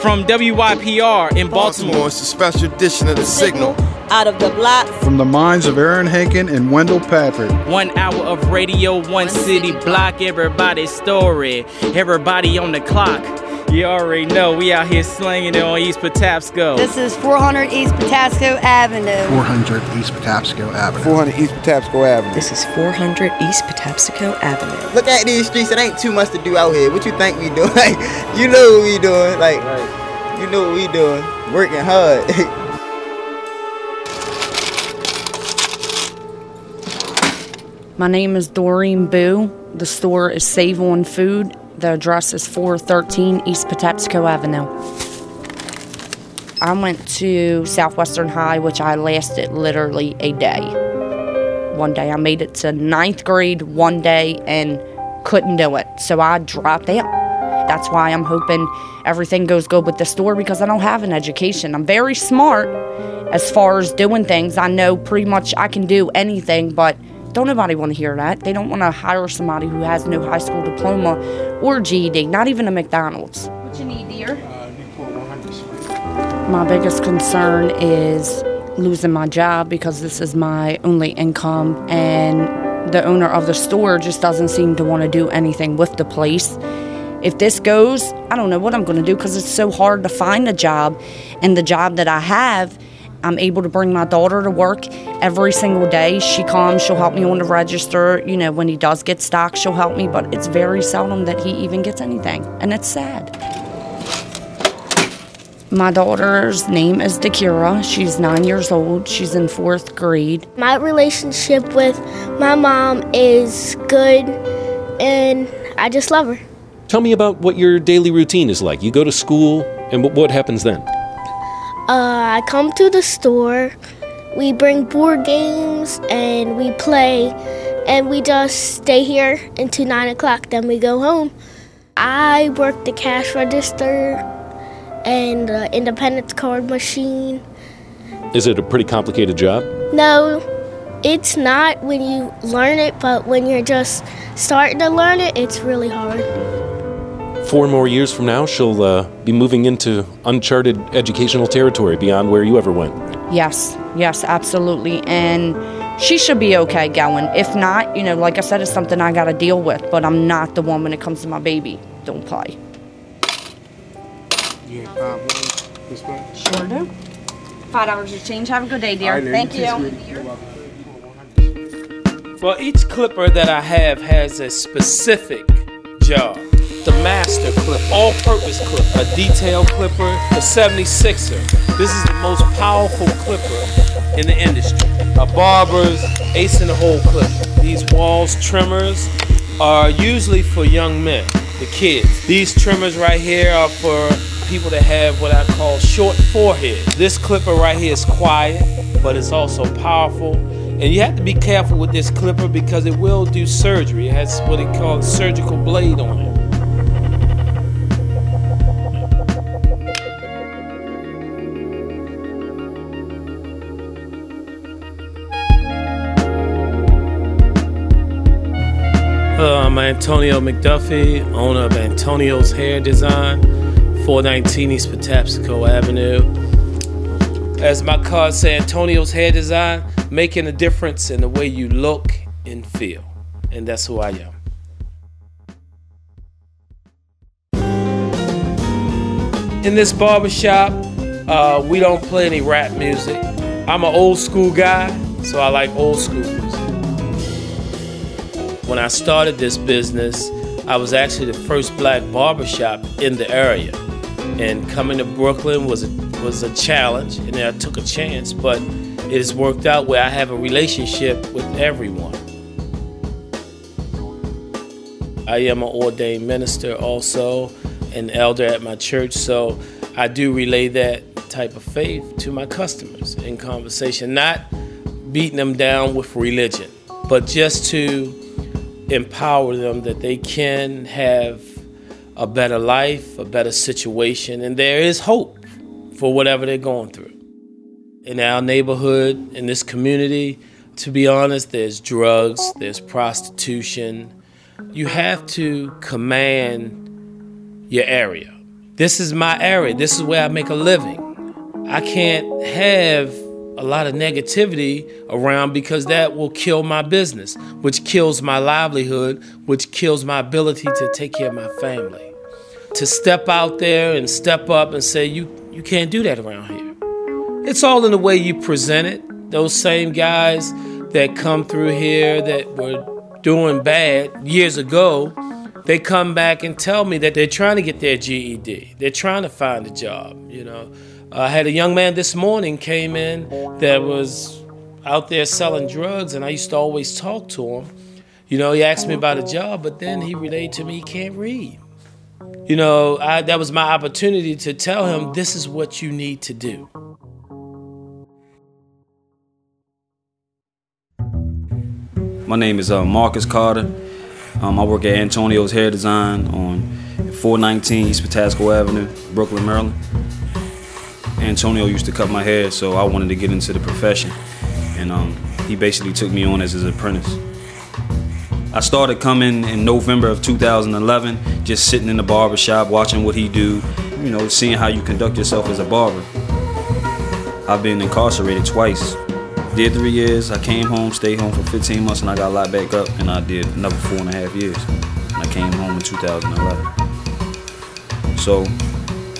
From WYPR in Baltimore. Baltimore, it's a special edition of The Signal. Out of the block. From the minds of Aaron Henkin and Wendell Patrick. One hour of radio, one, city, block, everybody's story. Everybody on the clock. You already know we out here slinging it on East Patapsco. This is 400 East Patapsco Avenue. 400 East Patapsco Avenue. 400 East Patapsco Avenue. This is 400 East Patapsco Avenue. Look at these streets. It ain't too much to do out here. What you think we doing? Like, you know what we doing. Like, you know what we doing. Working hard. My name is Doreen Boo. The store is Save On Food. The address is 413 East Patapsco Avenue. I went to Southwestern High, which I lasted literally a day. One day I made it to ninth grade one day and couldn't do it, so I dropped out. That's why I'm hoping everything goes good with the store because I don't have an education. I'm very smart as far as doing things. I know pretty much I can do anything, but don't nobody want to hear that. They don't want to hire somebody who has no high school diploma or GED, not even a McDonald's. What you need, dear? My biggest concern is losing my job because this is my only income and the owner of the store just doesn't seem to want to do anything with the place. If this goes, I don't know what I'm going to do because it's so hard to find a job. And the job that I have, I'm able to bring my daughter to work every single day. She comes, she'll help me on the register. You know, when he does get stock, she'll help me, but it's very seldom that he even gets anything. And it's sad. My daughter's name is Dakira. She's nine years old. She's in fourth grade. My relationship with my mom is good, and I just love her. Tell me about what your daily routine is like. You go to school, and what, what happens then? Uh, I come to the store, we bring board games, and we play, and we just stay here until 9 o'clock, then we go home. I work the cash register and the independence card machine. Is it a pretty complicated job? No, it's not when you learn it, but when you're just starting to learn it, it's really hard. Four more years from now, she'll uh, be moving into uncharted educational territory beyond where you ever went. Yes, yes, absolutely. And she should be okay going. If not, you know, like I said, it's something I got to deal with, but I'm not the one when it comes to my baby. Don't play. You have five ones this way? Sure do. Five dollars of change. Have a good day, dear. All right, Thank you you. Well, each clipper that I have has a specific job. The master clip, all purpose clip, a detail clipper, the 76er. This is the most powerful clipper in the industry. A barber's ace in the hole clipper. These Wahls trimmers are usually for young men, the kids. These trimmers right here are for people that have what I call short forehead. This clipper right here is quiet, but it's also powerful. And you have to be careful with this clipper because it will do surgery. It has what it calls surgical blade on it. Antonio McDuffie, owner of Antonio's Hair Design, 419 East Patapsco Avenue. As my card says, Antonio's Hair Design, making a difference in the way you look and feel. And that's who I am. In this barbershop, uh, we don't play any rap music. I'm an old school guy, so I like old school music. When I started this business, I was actually the first black barbershop in the area. And coming to Brooklyn was a, was a challenge, and I took a chance, but it has worked out where I have a relationship with everyone. I am an ordained minister also, an elder at my church, so I do relay that type of faith to my customers in conversation, not beating them down with religion, but just to empower them that they can have a better life, a better situation, and there is hope for whatever they're going through. In our neighborhood, in this community, to be honest, there's drugs, there's prostitution. You have to command your area. This is my area. This is where I make a living. I can't have a lot of negativity around because that will kill my business, which kills my livelihood, which kills my ability to take care of my family. To step out there and step up and say, you, you can't do that around here. It's all in the way you present it. Those same guys that come through here that were doing bad years ago, they come back and tell me that they're trying to get their GED. They're trying to find a job, you know. I had a young man this morning came in that was out there selling drugs, and I used to always talk to him. You know, he asked me about a job, but then he relayed to me he can't read. You know, I, that was my opportunity to tell him this is what you need to do. My name is uh, Marcus Carter. Um, I work at Antonio's Hair Design on 419 East Patapsco Avenue, Brooklyn, Maryland. Antonio used to cut my hair, so I wanted to get into the profession. And um, he basically took me on as his apprentice. I started coming in November of 2011, just sitting in the barber shop, watching what he do, you know, seeing how you conduct yourself as a barber. I've been incarcerated twice. Did three years, I came home, stayed home for 15 months, and I got locked back up, and I did another four and a half years. I came home in 2011. So,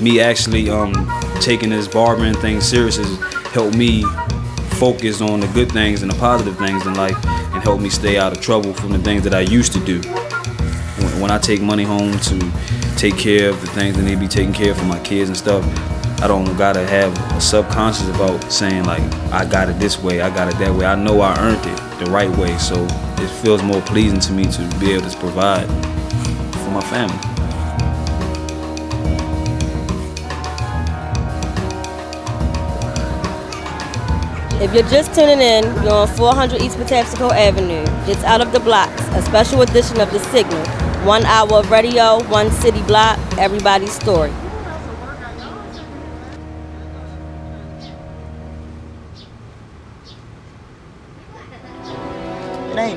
me actually um, taking this barbering thing serious has helped me focus on the good things and the positive things in life and help me stay out of trouble from the things that I used to do. When, when I take money home to take care of the things that need to be taken care of for my kids and stuff, I don't gotta have a subconscious about saying like I got it this way, I got it that way. I know I earned it the right way, so it feels more pleasing to me to be able to provide for my family. If you're just tuning in, you're on 400 East Patapsco Avenue. It's Out of the Blocks, a special edition of The Signal. One hour of radio, one city block, everybody's story.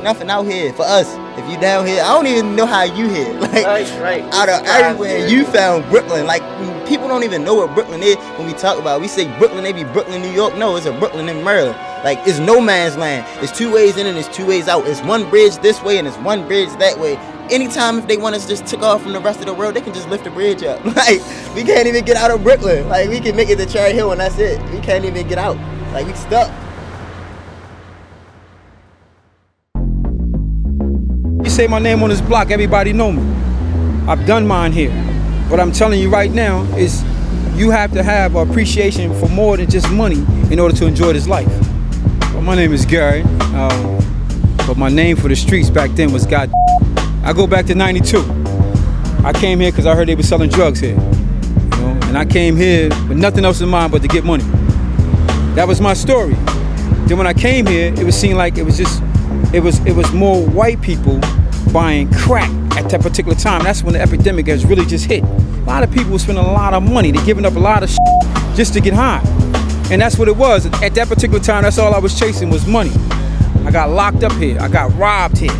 Nothing out here for us. If you down here, I don't even know how you here. Like Right, right. out of everywhere, you found Brooklyn. Like people don't even know what Brooklyn is when we talk about. it. We say Brooklyn, they be Brooklyn, New York. No, it's a Brooklyn in Maryland. Like it's no man's land. It's two ways in and it's two ways out. It's one bridge this way and it's one bridge that way. Anytime if they want us to just took off from the rest of the world, they can just lift the bridge up. Like we can't even get out of Brooklyn. Like we can make it to Cherry Hill and that's it. We can't even get out. Like we stuck. Say my name on this block, everybody know me. I've done mine here. What I'm telling you right now is you have to have appreciation for more than just money in order to enjoy this life. Well, my name is Gary, um, but my name for the streets back then was God. I go back to 92. I came here because I heard they were selling drugs here. You know? And I came here with nothing else in mind but to get money. That was my story. Then when I came here, it was seen like it was just, it was it was more white people buying crack at that particular time. That's when the epidemic has really just hit. A lot of people were spending a lot of money. They're giving up a lot of shit just to get high. And that's what it was. At that particular time, that's all I was chasing was money. I got locked up here. I got robbed here.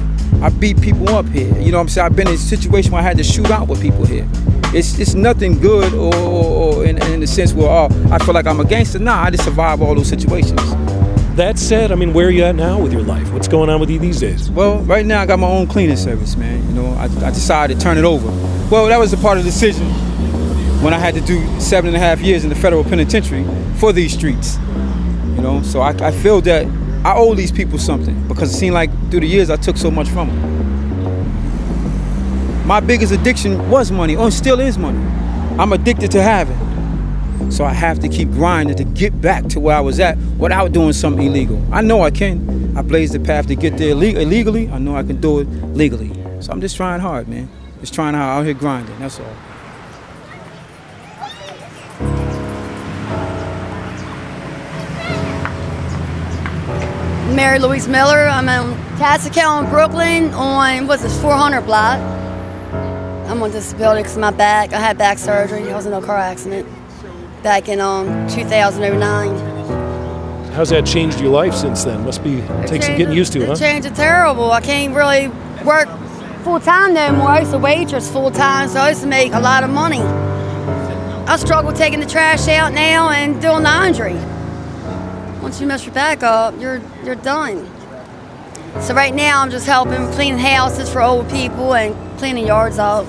I beat people up here. You know what I'm saying? I've been in a situation where I had to shoot out with people here. It's it's nothing good or, or, or in, in the sense where oh I feel like I'm a gangster. Nah, I just survive all those situations. That said, I mean, where are you at now with your life? What's going on with you these days? Well, right now I got my own cleaning service, man. You know, I, I decided to turn it over. Well, that was a part of the decision when I had to do seven and a half years in the federal penitentiary for these streets. You know, so I, I feel that I owe these people something because it seemed like through the years I took so much from them. My biggest addiction was money, or still is money. I'm addicted to having. So I have to keep grinding to get back to where I was at without doing something illegal. I know I can. I blazed the path to get there ille- illegally. I know I can do it legally. So I'm just trying hard, man. Just trying hard out here grinding. That's all. Mary Louise Miller. I'm in Tassacal in Brooklyn on what's this 400 block. I'm on disability because my back. I had back surgery. I was in a car accident back in um 2009. How's that changed your life since then? Must be take some getting used to, The huh? change is terrible. I can't really work full time no more. I used to waitress full time, so I used to make a lot of money. I struggle taking the trash out now and doing laundry. Once you mess your back up, you're you're done. So right now I'm just helping clean houses for old people and cleaning yards out.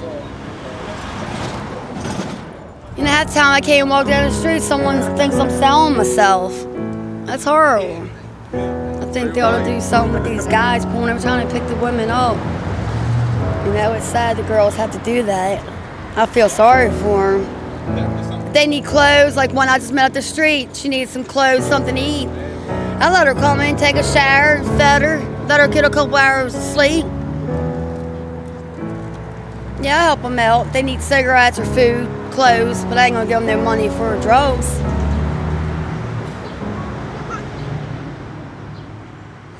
You know, that time I can't walk down the street, someone thinks I'm selling myself. That's horrible. I think they ought to do something with these guys pulling every time they pick the women up. You know, it's sad the girls have to do that. I feel sorry for them. They need clothes, like one I just met at the street. She needs some clothes, something to eat. I let her come in, take a shower, fed her, let her get a couple hours of sleep. Yeah, I help them out. They need cigarettes or food, clothes, but I ain't gonna give them no money for drugs.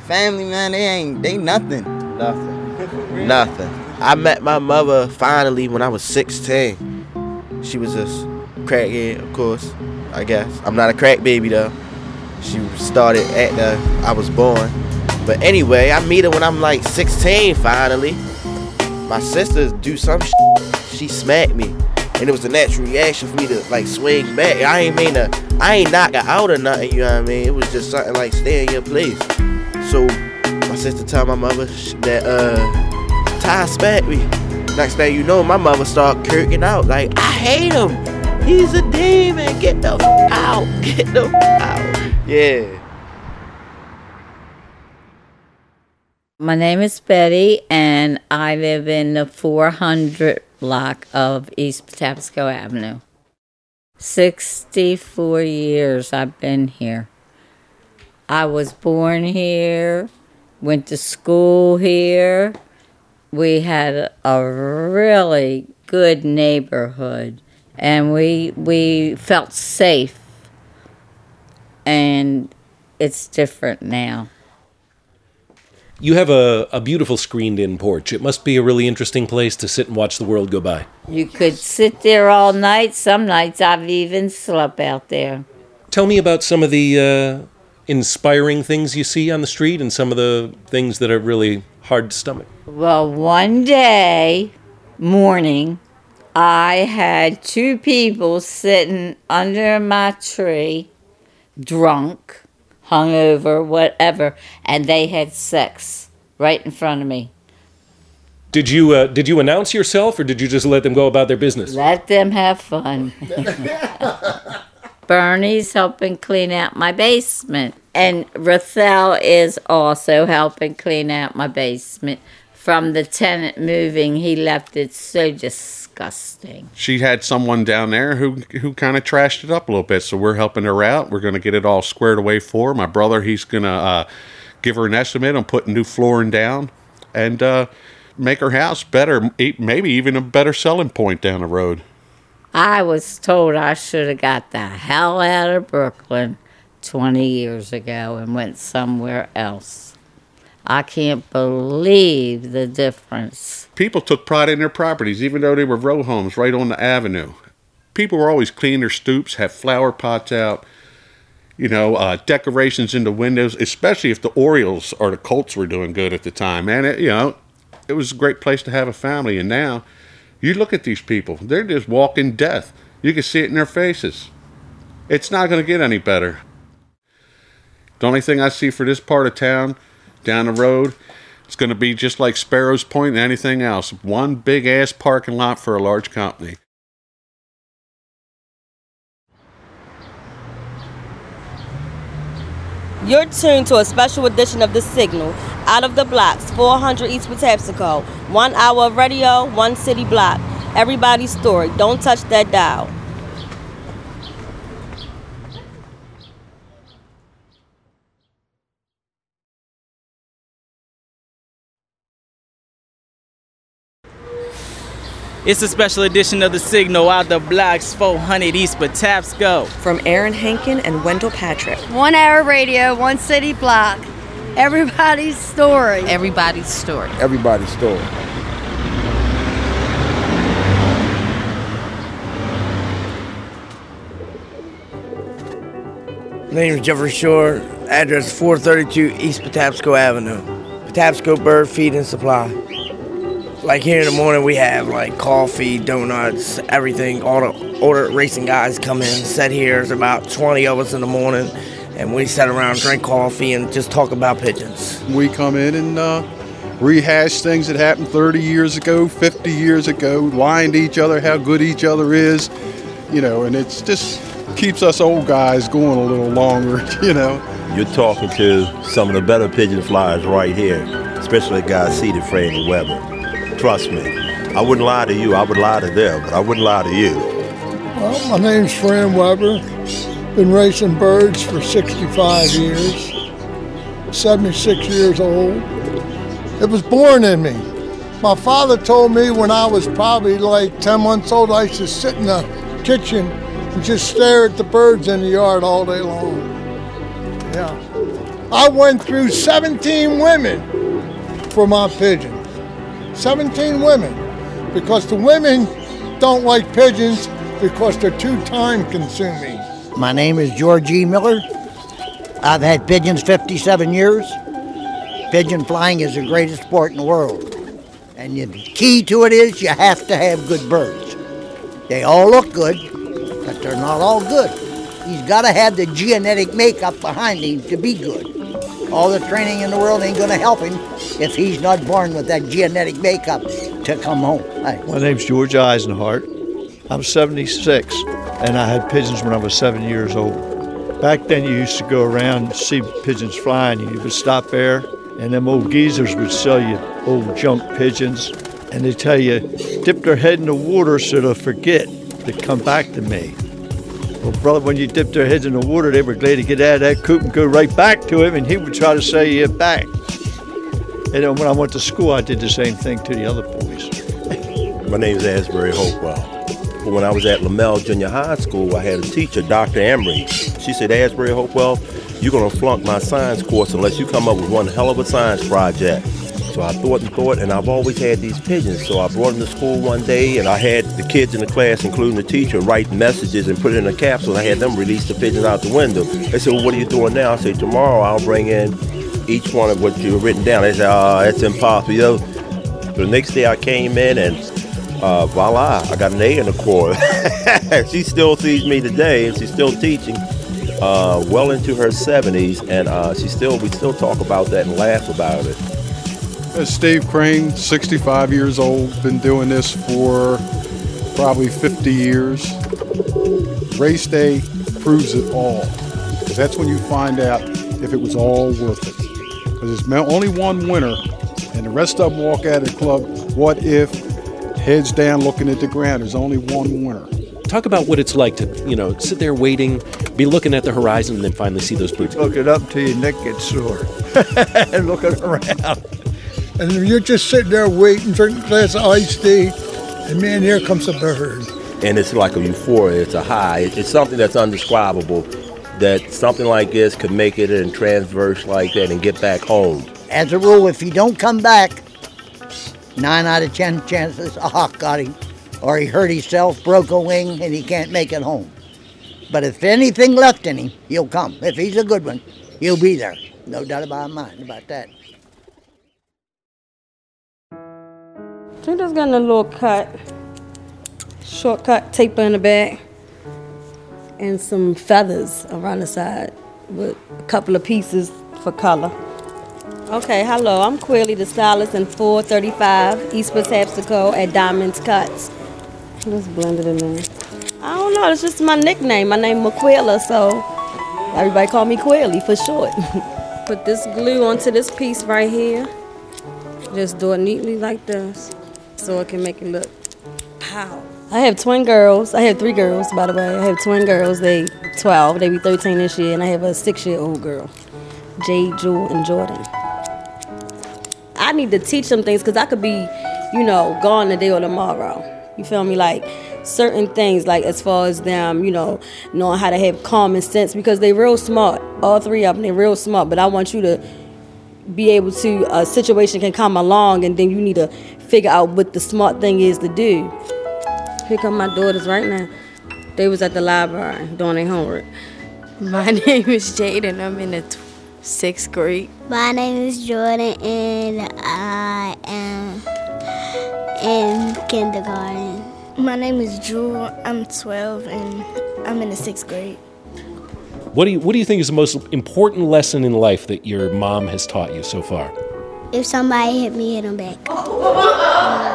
Family, man, they ain't, they nothing. Nothing. Nothing. I met my mother finally when I was 16. She was a crackhead, of course, I guess. I'm not a crack baby, though. She started at the, I was born. But anyway, I meet her when I'm like 16 finally. My sister do some shit. She smacked me. And it was a natural reaction for me to like swing back. I ain't mean to, I ain't knock her out or nothing, you know what I mean? It was just something like stay in your place. So my sister told my mother that uh Ty smacked me. Next thing you know, my mother start kirking out like I hate him. He's a demon. Get the f- out. Get the f- out. Yeah. My name is Betty, and I live in the 400 block of East Patapsco Avenue. 64 years I've been here. I was born here, went to school here. We had a really good neighborhood, and we we felt safe. And it's different now. You have a, a beautiful screened in porch. It must be a really interesting place to sit and watch the world go by. You could sit there all night. Some nights I've even slept out there. Tell me about some of the uh, inspiring things you see on the street and some of the things that are really hard to stomach. Well, one day morning, I had two people sitting under my tree, drunk, hungover, whatever, and they had sex right in front of me. Did you uh, did you announce yourself or did you just let them go about their business? Let them have fun. Bernie's helping clean out my basement. And Rathel is also helping clean out my basement. From the tenant moving, he left it so disgusting. She had someone down there who who kind of trashed it up a little bit, so we're helping her out. We're going to get it all squared away for her. My brother, he's going to uh, give her an estimate on putting new flooring down and uh, make her house better, maybe even a better selling point down the road. I was told I should have got the hell out of Brooklyn 20 years ago and went somewhere else. I can't believe the difference. People took pride in their properties, even though they were row homes right on the avenue. People were always clean their stoops, have flower pots out, you know, uh, decorations in the windows, especially if the Orioles or the Colts were doing good at the time. Man, it, you know, it was a great place to have a family. And now, you look at these people, they're just walking death. You can see it in their faces. It's not going to get any better. The only thing I see for this part of town down the road, it's going to be just like Sparrows Point and anything else one big ass parking lot for a large company. You're tuned to a special edition of The Signal, out of the blocks, 400 East Patapsco. One hour of radio, one city block. Everybody's story. Don't touch that dial. It's a special edition of The Signal out the blocks 400 East Patapsco. From Aaron Henkin and Wendell Patrick. One hour radio, one city block. Everybody's story. Everybody's story. Everybody's story. Name is Jeffrey Shore. Address 432 East Patapsco Avenue. Patapsco Bird Feed and Supply. Like here in the morning, we have like coffee, donuts, everything. All the all the racing guys come in, sit here. It's about 20 of us in the morning, and we sit around, drink coffee, and just talk about pigeons. We come in and uh, rehash things that happened 30 years ago, 50 years ago, lying to each other how good each other is, you know, and it's just keeps us old guys going a little longer, you know. You're talking to some of the better pigeon flyers right here, especially guys guy seated Franny Weber. Trust me, I wouldn't lie to you. I would lie to them, but I wouldn't lie to you. Well, my name's Fran Weber. Been racing birds for 65 years. 76 years old. It was born in me. My father told me when I was probably like 10 months old, I used to sit in the kitchen and just stare at the birds in the yard all day long. Yeah. I went through 17 women for my pigeons. 17 women. Because the women don't like pigeons because they're too time consuming. My name is George E. Miller. I've had pigeons 57 years. Pigeon flying is the greatest sport in the world. And the key to it is you have to have good birds. They all look good, but they're not all good. He's got to have the genetic makeup behind him to be good. All the training in the world ain't going to help him if he's not born with that genetic makeup to come home. My name's George Eisenhart. I'm 76, and I had pigeons when I was seven years old. Back then, you used to go around and see pigeons flying. And you would stop there, and them old geezers would sell you old junk pigeons, and they tell you, dip their head in the water so they'll forget to come back to me. Well, brother, when you dip their heads in the water, they were glad to get out of that coop and go right back to him, and he would try to sell you back. And when I went to school, I did the same thing to the other boys. My name is Asbury Hopewell. When I was at Lamell Junior High School, I had a teacher, Dr. Emery. She said, Asbury Hopewell, you're going to flunk my science course unless you come up with one hell of a science project. So I thought and thought, and I've always had these pigeons. So I brought them to school one day, and I had the kids in the class, including the teacher, write messages and put it in a capsule. And I had them release the pigeons out the window. They said, well, what are you doing now? I said, tomorrow I'll bring in each one of what you've written down. They said, oh, that's impossible. You know, the next day I came in and uh, voila, I got an A in the core. she still sees me today, and she's still teaching, uh, well into her 70s, and uh, she still we still talk about that and laugh about it. Uh, Steve Crane, 65 years old, been doing this for probably 50 years. Race day proves it all. Because that's when you find out if it was all worth it. Because there's only one winner, and the rest of them walk out of the club. What if heads down looking at the ground? There's only one winner. Talk about what it's like to, you know, sit there waiting, be looking at the horizon, and then finally see those boots. Looking up till your neck gets sore. and looking around. And you're just sitting there waiting, drinking a glass of iced tea, and man, here comes a bird. And it's like a euphoria, it's a high. It's something that's undescribable that something like this could make it in transverse like that and get back home. As a rule, if he don't come back, nine out of ten chances a hawk got him, or he hurt himself, broke a wing, and he can't make it home. But if anything left in him, he'll come. If he's a good one, he'll be there. No doubt about my mind about that. She just got a little cut, shortcut taper in the back, and some feathers around the side with a couple of pieces for color. Okay, hello, I'm Quilly, the stylist in 435 East Patapsco at Diamonds Cuts. Let's blend it in there. I don't know, it's just my nickname. My name is McQuilla, so everybody call me Quilly for short. Put this glue onto this piece right here. Just do it neatly like this so it can make it look pow. I have twin girls. I have three girls, by the way. I have twin girls. They 12. They be 13 this year, and I have a six-year-old girl, Jade, Jewel, and Jordan. I need to teach them things because I could be, you know, gone today or tomorrow. You feel me? Like certain things, like as far as them, you know, knowing how to have common sense because they real smart. All three of them, they real smart. But I want you to be able to a situation can come along and then you need to figure out what the smart thing is to do. Here come my daughters right now. They was at the library doing their homework. My name is Jade and I'm in the t- sixth grade. My name is Jordan and I am in kindergarten. My name is Jewel. I'm 12 and I'm in the sixth grade. What do you What do you think is the most important lesson in life that your mom has taught you so far? If somebody hit me, hit them back.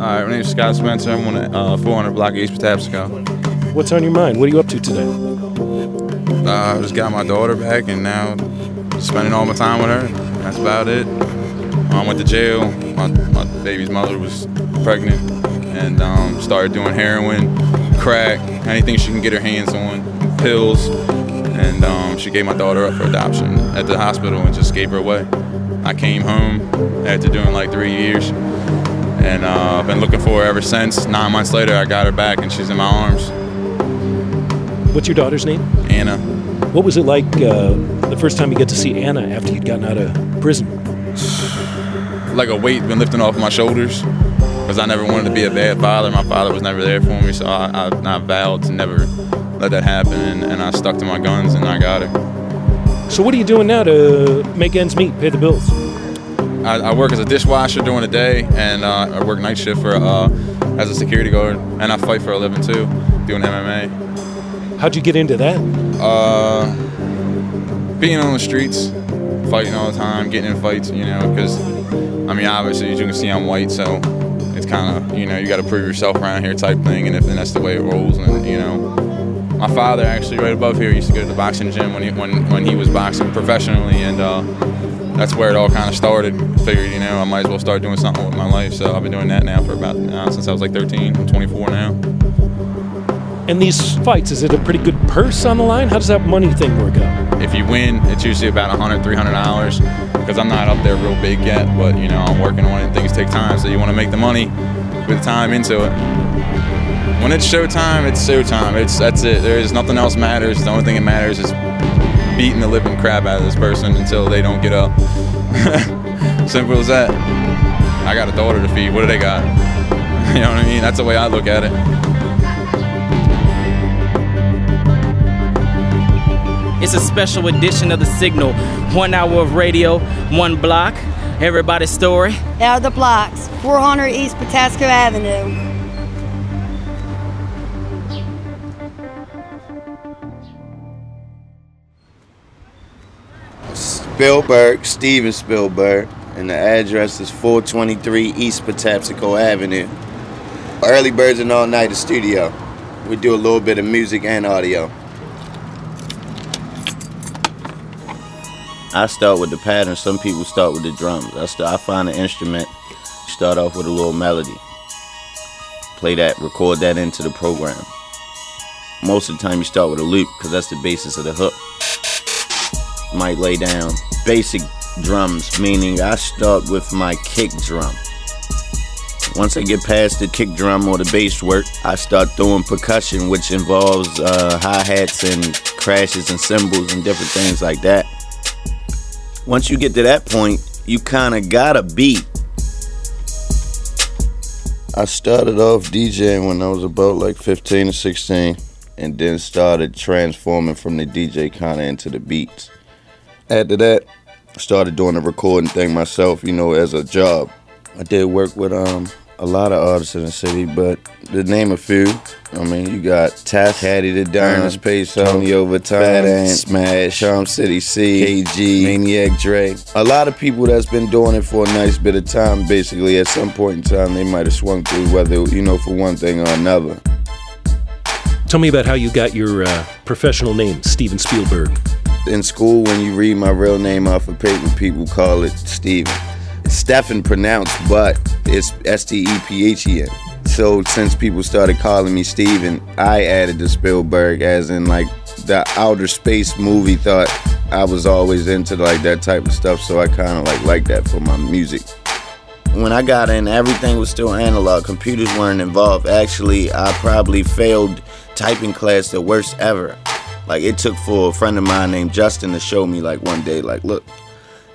All right, my name is Scott Spencer. I'm on the uh, 400 block of East Patapsco. What's on your mind? What are you up to today? Uh, I just got my daughter back, and now spending all my time with her. That's about it. I went to jail. My, my baby's mother was pregnant, and um, started doing heroin, crack, anything she can get her hands on, pills, and um, she gave my daughter up for adoption at the hospital and just gave her away. I came home after doing like three years, and uh, I've been looking for her ever since. Nine months later, I got her back, and she's in my arms. What's your daughter's name? Anna. What was it like uh, the first time you get to see Anna after you'd gotten out of prison? like a weight been lifting off my shoulders because I never wanted to be a bad father. My father was never there for me, so I, I, I vowed to never let that happen, and, and I stuck to my guns and I got her. So what are you doing now to make ends meet, pay the bills? I, I work as a dishwasher during the day, and uh, I work night shift for uh, as a security guard, and I fight for a living too, doing MMA. How'd you get into that? Uh, being on the streets, fighting all the time, getting in fights, you know, because I mean, obviously, as you can see, I'm white, so it's kind of, you know, you got to prove yourself around here type thing, and if and that's the way it rolls, and you know. My father actually right above here used to go to the boxing gym when he when when he was boxing professionally, and uh, that's where it all kind of started. Figured, you know, I might as well start doing something with my life, so I've been doing that now for about uh, since I was like 13. I'm 24 now. And these fights, is it a pretty good purse on the line? How does that money thing work out? If you win, it's usually about 100 $300 because I'm not up there real big yet, but you know, I'm working on it. Things take time, so you want to make the money with time into it. When it's showtime, it's showtime. It's that's it. There's nothing else matters. The only thing that matters is beating the living crap out of this person until they don't get up. Simple as that. I got a daughter to feed. What do they got? You know what I mean? That's the way I look at it. It's a special edition of The Signal. One hour of radio, one block, everybody's story. Out of the blocks, 400 East Patapsco Avenue. Spielberg, Steven Spielberg, and the address is 423 East Patapsco Avenue. Early Birds and All Night Studio. We do a little bit of music and audio. I start with the pattern. Some people start with the drums. I, start, I find an instrument, start off with a little melody. Play that, record that into the program. Most of the time, you start with a loop because that's the basis of the hook. Might lay down basic drums, meaning I start with my kick drum. Once I get past the kick drum or the bass work, I start doing percussion, which involves uh, hi hats and crashes and cymbals and different things like that. Once you get to that point, you kind of got a beat. I started off DJing when I was about like 15 or 16, and then started transforming from the DJ kind of into the beats. After that, I started doing the recording thing myself, you know, as a job. I did work with um a lot of artists in the city, but to name a few, I mean, you got Task, Hattie the Ernest Peso, Tony Overtime, Fat Ant, Smash, Charm City C, KG, Maniac Dre. A lot of people that's been doing it for a nice bit of time, basically, at some point in time, they might have swung through, whether, you know, for one thing or another. Tell me about how you got your uh, professional name, Steven Spielberg. In school, when you read my real name off of paper, people call it Steven. Stephen pronounced, but it's S T E P H E N. So since people started calling me Steven, I added the Spielberg as in like the outer space movie thought I was always into like that type of stuff, so I kind of like like that for my music. When I got in, everything was still analog. Computers weren't involved. Actually, I probably failed typing class the worst ever. Like it took for a friend of mine named Justin to show me like one day, like, look,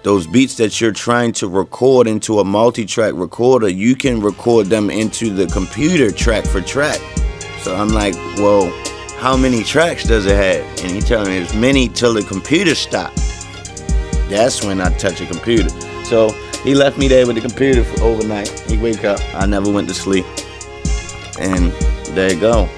those beats that you're trying to record into a multi-track recorder, you can record them into the computer track for track. So I'm like, well, how many tracks does it have? And he telling me it's many till the computer stop. That's when I touch a computer. So he left me there with the computer for overnight. He wake up. I never went to sleep. And there you go.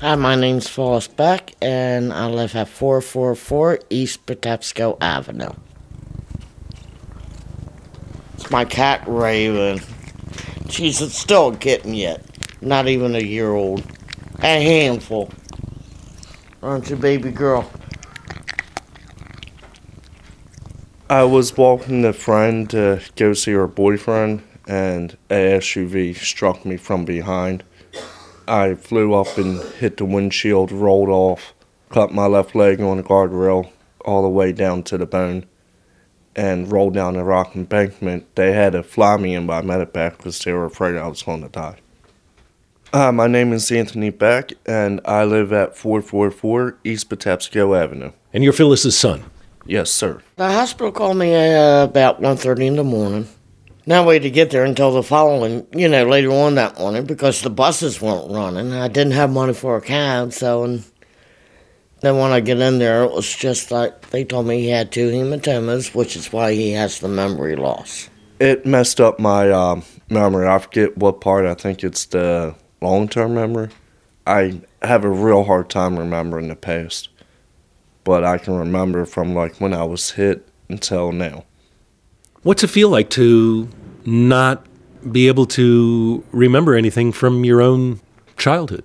Hi, my name's Forrest Beck, and I live at 444 East Patapsco Avenue. It's my cat Raven. She's still a kitten yet, not even a year old. A handful. Aren't you, baby girl? I was walking a friend to go see her boyfriend, and a SUV struck me from behind. I flew up and hit the windshield, rolled off, cut my left leg on the guardrail all the way down to the bone, and rolled down the rock embankment. They had to fly me in by medevac because they were afraid I was going to die. Uh, my name is Anthony Beck, and I live at 444 East Patapsco Avenue. And you're Phyllis's son? Yes, sir. The hospital called me uh, about 1.30 in the morning. No way to get there until the following, you know, later on that morning because the buses weren't running. I didn't have money for a cab, so and then when I get in there, it was just like they told me he had two hematomas, which is why he has the memory loss. It messed up my um, memory. I forget what part. I think it's the long term memory. I have a real hard time remembering the past, but I can remember from like when I was hit until now. What's it feel like to not be able to remember anything from your own childhood?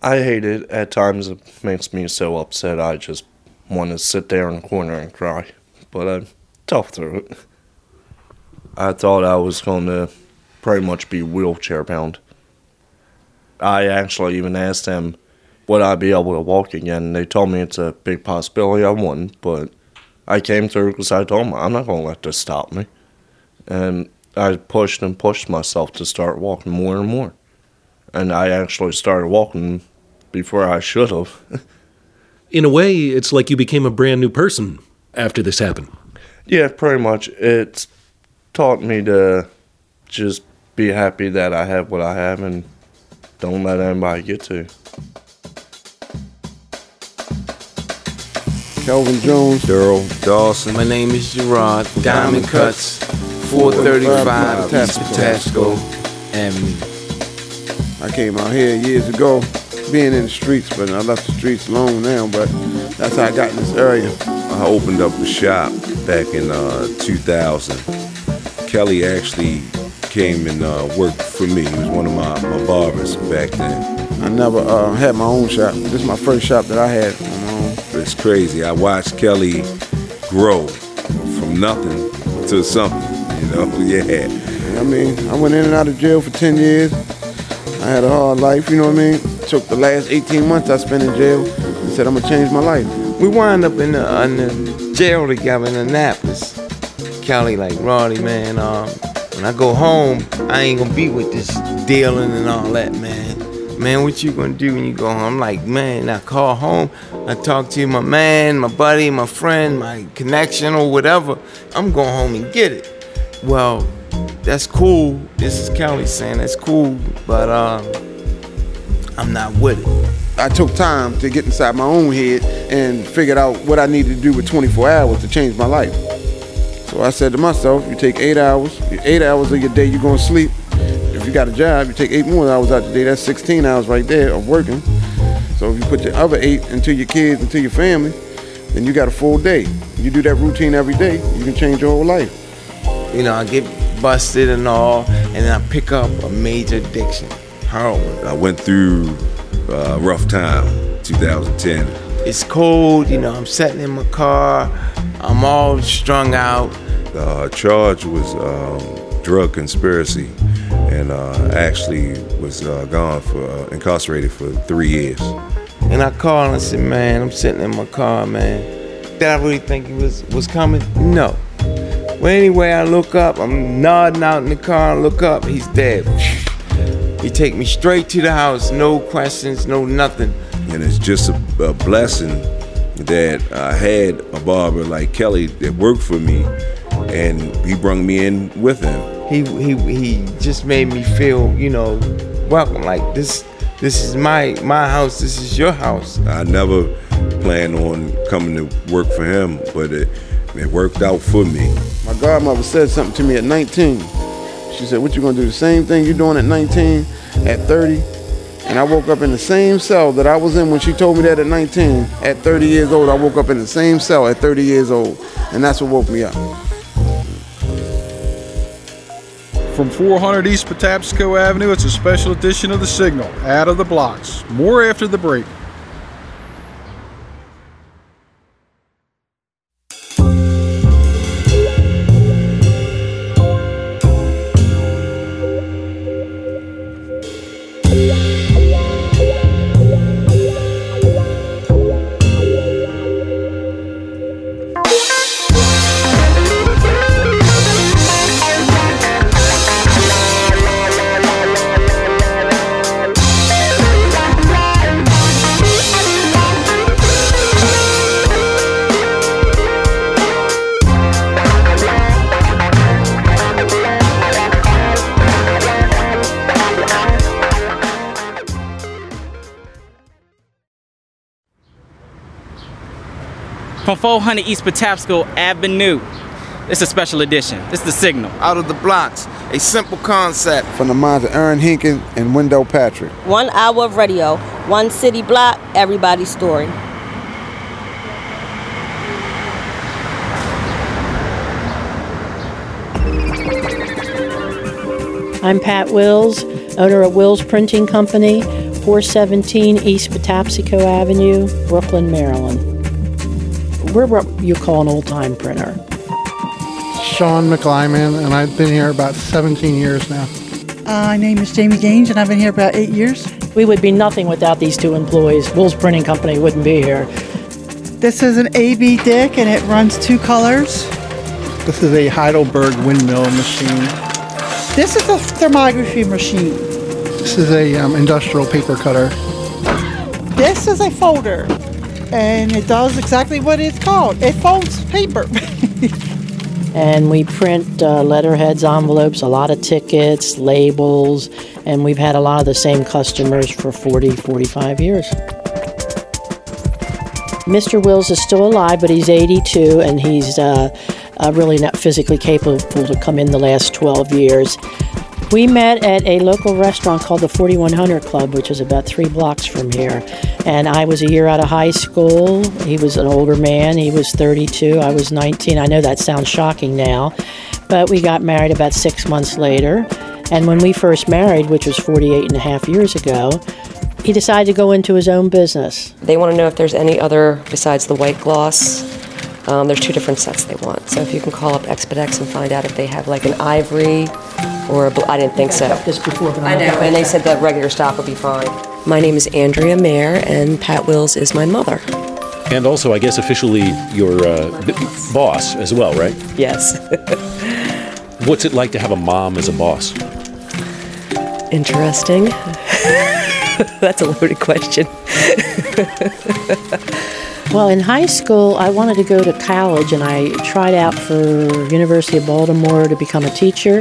I hate it. At times, it makes me so upset. I just want to sit there in the corner and cry. But I'm tough through it. I thought I was going to pretty much be wheelchair bound. I actually even asked them, would I be able to walk again? And they told me it's a big possibility I wouldn't, but I came through because I told them I'm not going to let this stop me. And I pushed and pushed myself to start walking more and more. And I actually started walking before I should have. In a way, it's like you became a brand new person after this happened. yeah, pretty much. It's taught me to just be happy that I have what I have and don't let anybody get to. Kelvin Jones. Daryl Dawson. My name is Gerard. Diamond Cuts, 435 East Patapsco Avenue. I came out here years ago, being in the streets, but I left the streets alone now. But that's how I got in this area. I opened up a shop back in uh, 2000. Kelly actually came and uh, worked for me. He was one of my, my barbers back then. I never uh, had my own shop. This is my first shop that I had on my own. It's crazy. I watched Kelly grow from nothing to something. You know, yeah. I mean, I went in and out of jail for 10 years. I had a hard life, you know what I mean? Took the last 18 months I spent in jail and said, I'm gonna change my life. We wind up in the, in the jail together in Annapolis. Kelly like, Roddy, man, um, when I go home, I ain't gonna be with this dealing and all that, man. Man, what you gonna do when you go home? I'm like, man, I call home, I talk to my man, my buddy, my friend, my connection or whatever. I'm going home and get it. Well, that's cool. This is Kelly saying that's cool, but um, I'm not with it. I took time to get inside my own head and figured out what I needed to do with 24 hours to change my life. So I said to myself, you take eight hours, eight hours of your day you're gonna sleep. If you got a job, you take eight more hours out of the day. That's 16 hours right there of working. So if you put the other eight into your kids, into your family, then you got a full day. You do that routine every day, you can change your whole life. You know, I get busted and all, and then I pick up a major addiction, heroin. I went through a rough time, 2010. It's cold, you know, I'm sitting in my car, I'm all strung out. The uh, charge was um, drug conspiracy, and uh, actually was uh, gone for uh, incarcerated for three years. And I called and I said, man, I'm sitting in my car, man. Did I really think he was, was coming? No. Well, anyway, I look up, I'm nodding out in the car, I look up, he's dead. He take me straight to the house, no questions, no nothing. And it's just a, a blessing that I had a barber like Kelly that worked for me and he brought me in with him. He he he just made me feel, you know, welcome. Like this this is my my house. This is your house. I never planned on coming to work for him, but it it worked out for me. My godmother said something to me at 19. She said, "What you gonna do? The same thing you're doing at 19, at 30?" And I woke up in the same cell that I was in when she told me that at 19. At 30 years old, I woke up in the same cell at 30 years old, and that's what woke me up. From 400 East Patapsco Avenue, it's a special edition of The Signal, Out of the Blocks. More after the break. From 400 East Patapsco Avenue. It's a special edition. It's the signal. Out of the blocks, a simple concept. From the minds of Aaron Henkin and Wendell Patrick. One hour of radio, one city block, everybody's story. I'm Pat Wahls, owner of Wahls Printing Company, 417 East Patapsco Avenue, Brooklyn, Maryland. We're what you call an old time printer. Sean McLyman, and I've been here about 17 years now. Uh, my name is Jamie Gaines, and I've been here about eight years. We would be nothing without these two employees. Wahls Printing Company wouldn't be here. This is an AB Dick, and it runs two colors. This is a Heidelberg windmill machine. This is a thermography machine. This is a um, industrial paper cutter. This is a folder, and it does exactly what it's called. It folds paper. And we print uh, letterheads, envelopes, a lot of tickets, labels, and we've had a lot of the same customers for 40, 45 years. Mr. Wahls is still alive, but he's 82 and he's uh, uh, really not physically capable to come in the last 12 years. We met at a local restaurant called the 4100 Club, which is about three blocks from here. And I was a year out of high school. He was an older man. He was 32. I was 19. I know that sounds shocking now, but we got married about six months later. And when we first married, which was 48 and a half years ago, he decided to go into his own business. They want to know if there's any other besides the white gloss. Um, there's two different sets they want. So if you can call up xpedx and find out if they have like an ivory or a bl- I didn't think so. This before, but I know, and they said the regular stock would be fine. My name is Andrea Mayer, and Pat Wahls is my mother. And also, I guess officially your uh, b- boss as well, right? Yes. What's it like to have a mom as a boss? Interesting. That's a loaded question. Well, in high school, I wanted to go to college, and I tried out for University of Baltimore to become a teacher.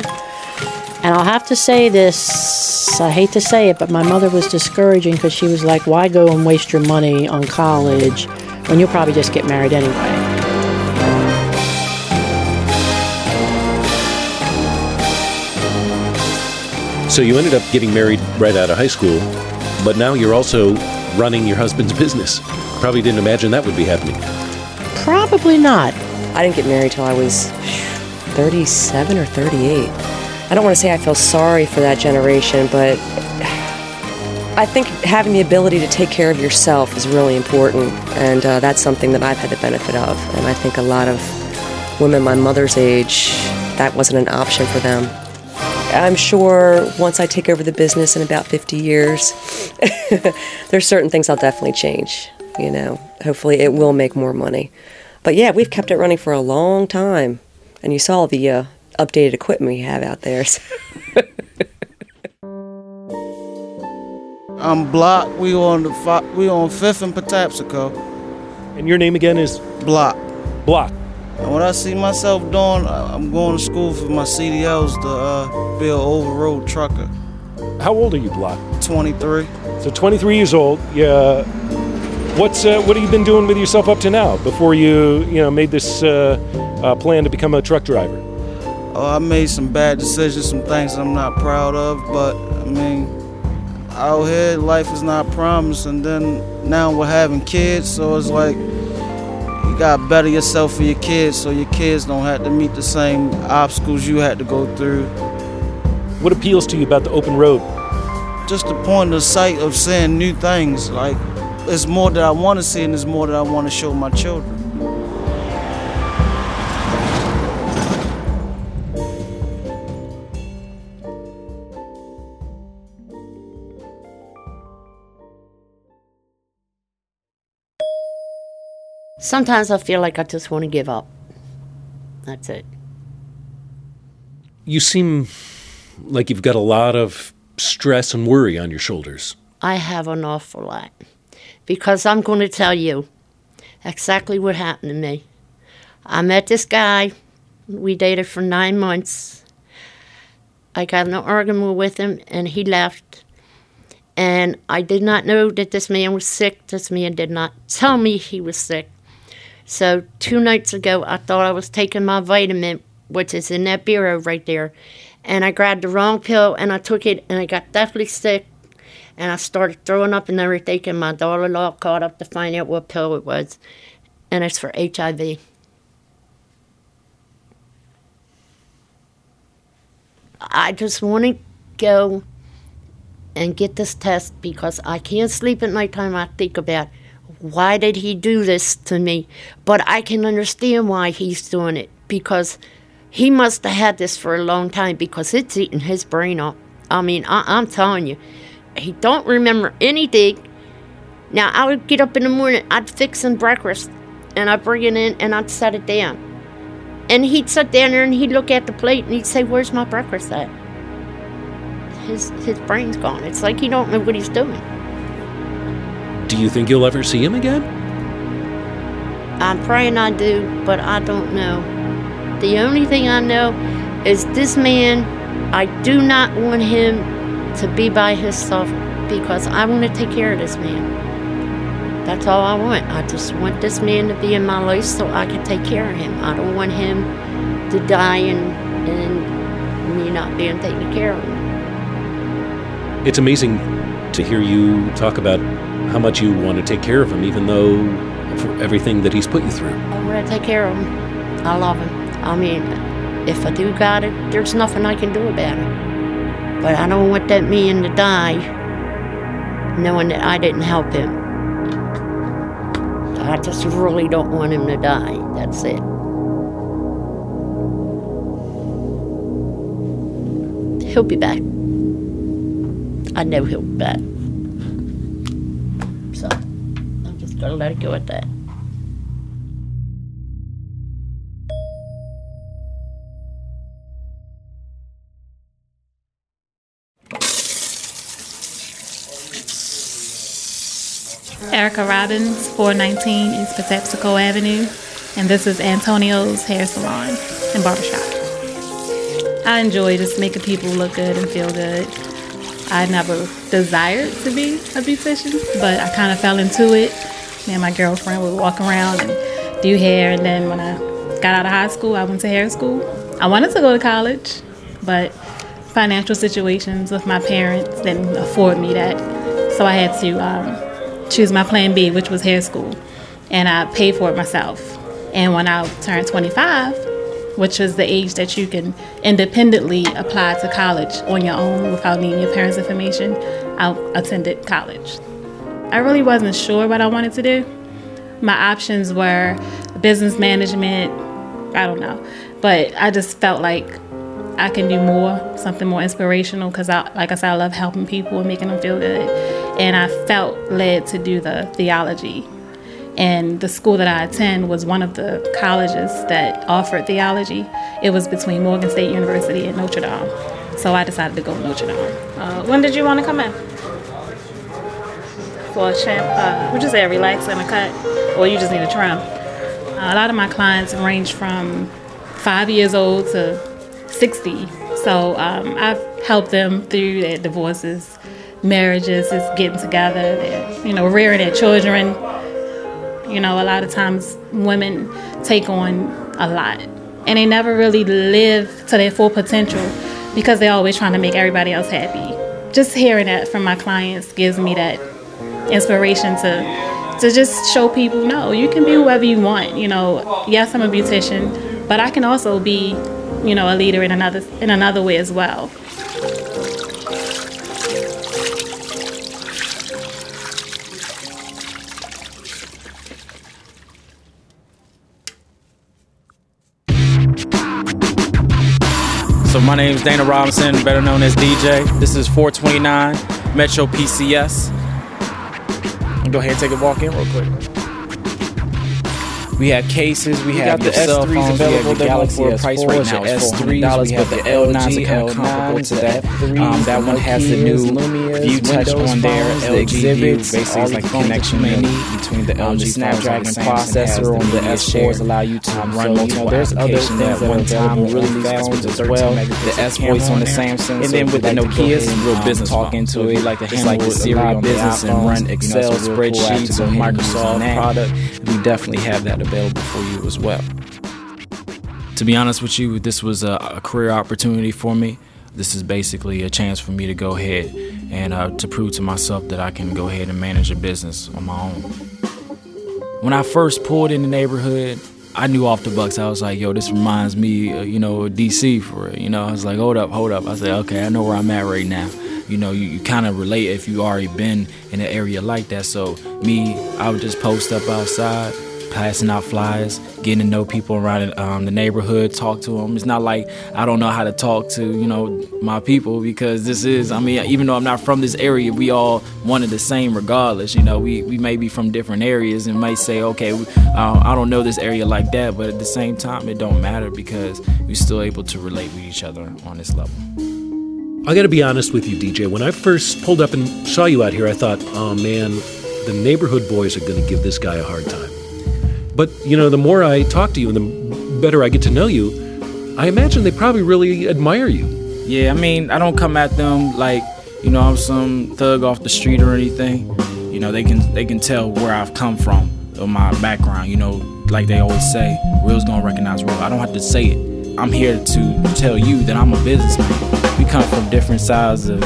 And I'll have to say this, I hate to say it, but my mother was discouraging because she was like, why go and waste your money on college when you'll probably just get married anyway? So you ended up getting married right out of high school, but now you're also running your husband's business. Probably didn't imagine that would be happening. Probably not. I didn't get married till I was 37 or 38. I don't want to say I feel sorry for that generation, but I think having the ability to take care of yourself is really important, and uh, that's something that I've had the benefit of. And I think a lot of women my mother's age, that wasn't an option for them. I'm sure once I take over the business in about 50 years, there's certain things I'll definitely change. You know, hopefully it will make more money. But yeah, we've kept it running for a long time, and you saw the uh, updated equipment we have out there. so- I'm Block. We on the fi- we on Fifth and Patapsco. And your name again is Block. Block. And what I see myself doing, I'm going to school for my CDLs to uh, be an over-road trucker. How old are you, Block? 23. So 23 years old. Yeah. What's uh, what have you been doing with yourself up to now before you you know made this uh, uh, plan to become a truck driver? Oh, I made some bad decisions, some things I'm not proud of, but I mean, out here, life is not promised, and then now we're having kids, so it's like you gotta better yourself for your kids so your kids don't have to meet the same obstacles you had to go through. What appeals to you about the open road? Just the point of sight of seeing new things. Like, it's more that I want to see, and there's more that I want to show my children. Sometimes I feel like I just want to give up. That's it. You seem like you've got a lot of stress and worry on your shoulders. I have an awful lot. Because I'm going to tell you exactly what happened to me. I met this guy. We dated for nine months. I got an argument with him, and he left. And I did not know that this man was sick. This man did not tell me he was sick. So, two nights ago, I thought I was taking my vitamin, which is in that bureau right there. And I grabbed the wrong pill and I took it, and I got deathly sick and I started throwing up and everything. And my daughter-in-law called up to find out what pill it was, and it's for HIV. I just want to go and get this test because I can't sleep at nighttime. I think about why did he do this to me, but I can understand why he's doing it because he must have had this for a long time because it's eating his brain up. I mean, I, I'm telling you he don't remember anything. Now I would get up in the morning, I'd fix him breakfast, and I'd bring it in and I'd set it down. And he'd sit down there and he'd look at the plate and he'd say, "Where's my breakfast at?" His his brain's gone. It's like he don't know what he's doing. Do you think you'll ever see him again? I'm praying I do, but I don't know. The only thing I know is this man. I do not want him to be by himself because I want to take care of this man. That's all I want. I just want this man to be in my life so I can take care of him. I don't want him to die and, and me not being taken care of. It's amazing to hear you talk about how much you want to take care of him, even though for everything that he's put you through. I want to take care of him. I love him. I mean, if I do got it, there's nothing I can do about it. But I don't want that man to die knowing that I didn't help him. I just really don't want him to die. That's it. He'll be back. I know he'll be back. At that. Erica Robbins, 419 East Patapsco Avenue, and this is Antonio's Hair Salon and Barbershop. I enjoy just making people look good and feel good. I never desired to be a beautician, but I kind of fell into it. Me and my girlfriend would walk around and do hair, and then when I got out of high school, I went to hair school. I wanted to go to college, but financial situations with my parents didn't afford me that. So I had to um, choose my plan B, which was hair school. And I paid for it myself. And when I turned 25, which is the age that you can independently apply to college on your own without needing your parents' information, I attended college. I really wasn't sure what I wanted to do. My options were business management, I don't know. But I just felt like I can do more, something more inspirational, because I, like I said, I love helping people and making them feel good. And I felt led to do the theology. And the school that I attend was one of the colleges that offered theology. It was between Morgan State University and Notre Dame. So I decided to go to Notre Dame. Uh, when did you want to come in? For a trim, uh, you say a relax and a cut? Or you just need a trim? A lot of my clients range from five years old to 60. So um, I've helped them through their divorces, marriages, just getting together, their, you know, rearing their children. You know, a lot of times women take on a lot and they never really live to their full potential because they're always trying to make everybody else happy. Just hearing that from my clients gives me that inspiration to to just show people no, you can be whoever you want. You know, yes, I'm a beautician, but I can also be, you know, a leader in another in another way as well. So my name is Dana Robinson, better known as DJ. This is 429 Metro PCS. Go ahead and take a walk in real quick. We have cases, we, We have got the cell S3s phones, we have available. your Galaxy for a price S4s, right now is S3s, $400, we have but the the LG, LG, kind of comparable to L9s, that. Um, that one has the new Lumias, View Touch on there, the LG View, basically all it's like a connection you need between the Um, LG the Snapdragon processor on the S4s allow you to um, run multiple multiple there's other applications at one time really fast with the as well. The S voice on the. Samsung, and then with the you like Nokia's real um, business talk phone. into it, like it's like the Siri the business and run Excel it's a real cool app to spreadsheets or ahead and use on Microsoft product, we definitely have that available for you as well. To be honest with you, this was a, a career opportunity for me. This is basically a chance for me to go ahead and uh, to prove to myself that I can go ahead and manage a business on my own. When I first pulled in the neighborhood, I knew off the bucks. I was like, "Yo, this reminds me, uh, you know, DC for it." You know, I was like, "Hold up, hold up." I said, "Okay, I know where I'm at right now." You know, you, you kind of relate if you already been in an area like that. So me, I would just post up outside, passing out flyers, getting to know people around um, the neighborhood, talk to them. It's not like I don't know how to talk to, you know, my people because this is, I mean, even though I'm not from this area, we all and the same regardless. You know, we, we may be from different areas and might say, okay, uh, I don't know this area like that, but at the same time, it don't matter because we're still able to relate with each other on this level. I got to be honest with you, DJ. When I first pulled up and saw you out here, I thought, oh man, the neighborhood boys are going to give this guy a hard time. But, you know, the more I talk to you and the better I get to know you, I imagine they probably really admire you. Yeah, I mean, I don't come at them like, you know, I'm some thug off the street or anything. You know, they can they can tell where I've come from or my background. You know, like they always say, real's gonna recognize real. I don't have to say it. I'm here to tell you that I'm a businessman. We come from different sides of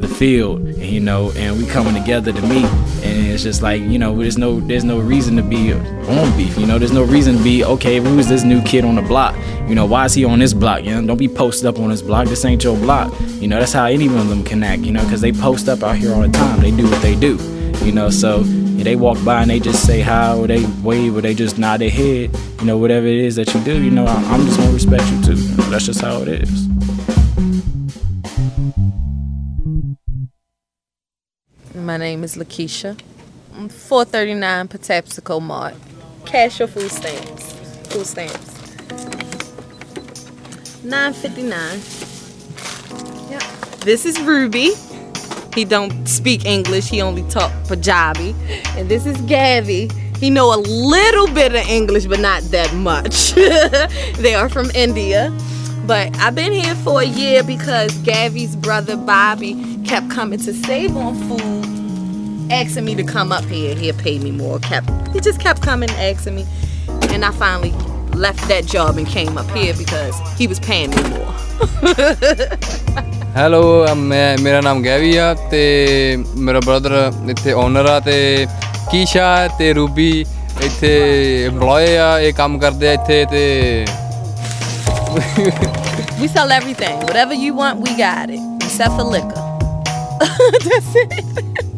the field, you know, and we coming together to meet. And it's just like, you know, there's no there's no reason to be on beef. You know, there's no reason to be okay. Who's this new kid on the block? You know, why is he on this block? You know, don't be posted up on this block. This ain't your block. You know, that's how any of them connect. You know, because they post up out here all the time. They do what they do. You know, so they walk by and they just say hi or they wave or they just nod their head. You know, whatever it is that you do. You know, I'm just gonna respect you too. That's just how it is. My name is Lakeisha. I'm 439 Patapsco Mart. Cash your food stamps. Food stamps. 959. Yep. This is Ruby. He don't speak English. He only talk Punjabi. And this is Gavi. He know a little bit of English, but not that much. they are from India. But I've been here for a year because Gavi's brother Bobby kept coming to save on food, asking me to come up here. He'll pay me more. Kept he just kept coming asking me, and I finally left that job and came up here because he was paying me more. Hello ਮੈਂ ਮੇਰਾ ਨਾਮ ਗੈਵੀ ਆ ਤੇ ਮੇਰਾ brother ਇੱਥੇ owner ਆ ਤੇ ਕੀਸ਼ਾ ਤੇ ਰੂਬੀ ਇੱਥੇ EMPLOYE ਆ ਇਹ ਕੰਮ ਕਰਦੇ ਆ ਇੱਥੇ ਤੇ we sell everything. Whatever you want, we got it. Except for liquor. That's it.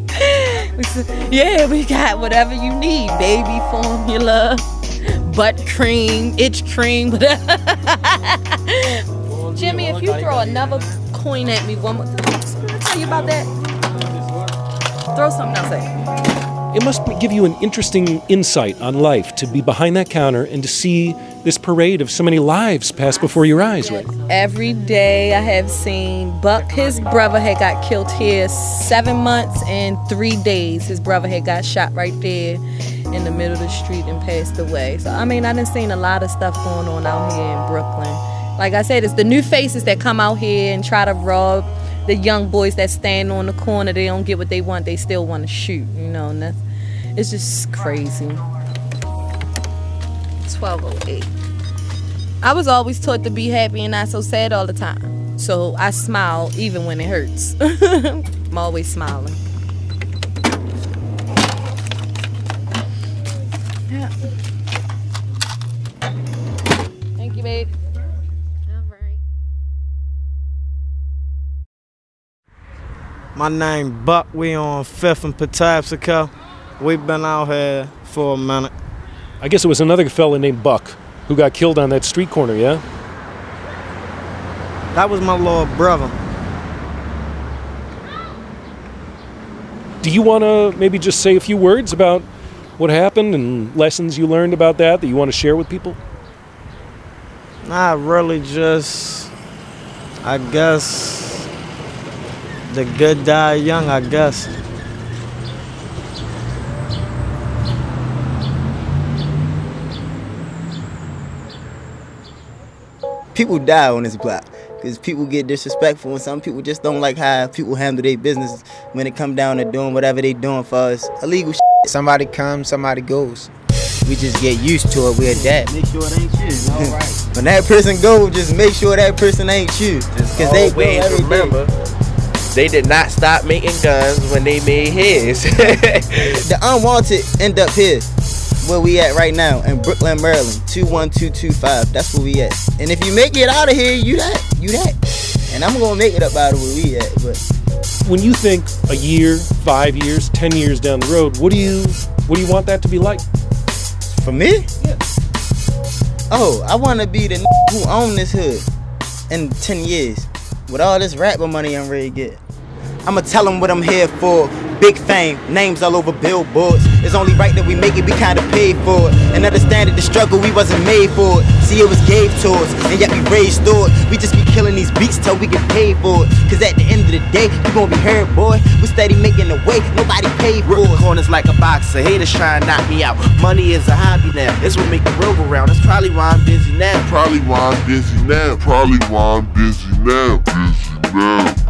We s- yeah, we got whatever you need. Baby formula, butt cream, itch cream, whatever. Jimmy, if you throw another coin at me one more time, I tell you about that. Throw something else at me. It must give you an interesting insight on life to be behind that counter and to see this parade of so many lives pass before your eyes, right? Every day I have seen Buck, his brother had got killed here seven months and three days. His brother had got shot right there. in the middle of the street and passed away. So I mean, I done seen a lot of stuff going on out here in Brooklyn. Like I said, it's the new faces that come out here and try to rob the young boys that stand on the corner. They don't get what they want. They still want to shoot. You know, and that's it's just crazy. 1208. I was always taught to be happy and not so sad all the time. So I smile even when it hurts. I'm always smiling. Yeah. Thank you, babe. All right. My name Buck. We on Fifth and Patapsco. We've been out here for a minute. I guess it was another fella named Buck who got killed on that street corner, yeah? That was my little brother. Do you want to maybe just say a few words about what happened and lessons you learned about that that you want to share with people? Nah, really just, I guess, the good die young, I guess. People die on this block because people get disrespectful and some people just don't like how people handle their business when it come down to doing whatever they doing for us illegal shit. Somebody comes, somebody goes. We just get used to it. We adapt. Make sure it ain't you. All right. when that person go, just make sure that person ain't you. Because they go every remember, day. they did not stop making guns when they made his. the unwanted end up here where we at right now in Brooklyn, Maryland, 21225. That's where we at. And if you make it out of here, you that, you that. And I'm gonna make it up out of where we at. But when you think a year, five years, ten years down the road, what do you what do you want that to be like? For me? Yeah. Oh, I wanna be the who own this hood in ten years. With all this rapper money I'm ready to get. I'ma tell them what I'm here for. Big fame, names all over billboards. It's only right that we make it, we kinda paid for it. And understand that the struggle, we wasn't made for it. See, it was gave to us, and yet we raised through it. We just be killing these beats till we get paid for it. Cause at the end of the day, we gon' be heard, boy. We steady making the way, nobody paid for it. corners like a boxer, haters try and knock me out. Money is a hobby now, it's what make the world go round. That's probably why I'm busy now. Probably why I'm busy now. Probably why I'm busy now. Busy now.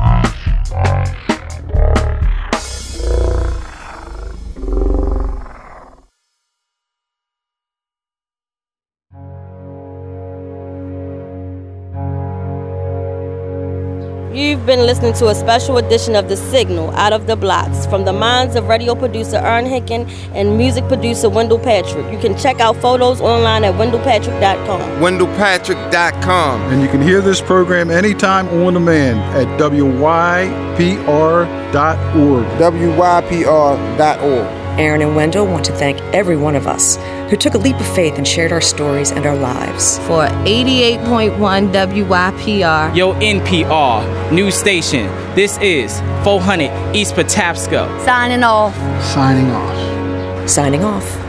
Listening to a special edition of The Signal Out of the Blocks from the minds of radio producer Aaron Henkin and music producer Wendell Patrick. You can check out photos online at wendellpatrick.com. WendellPatrick.com. And you can hear this program anytime on demand at WYPR.org. WYPR.org. Aaron and Wendell want to thank every one of us who took a leap of faith and shared our stories and our lives. For 88.1 WYPR. Yo, NPR, news station. This is 400 East Patapsco. Signing off. Signing off. Signing off.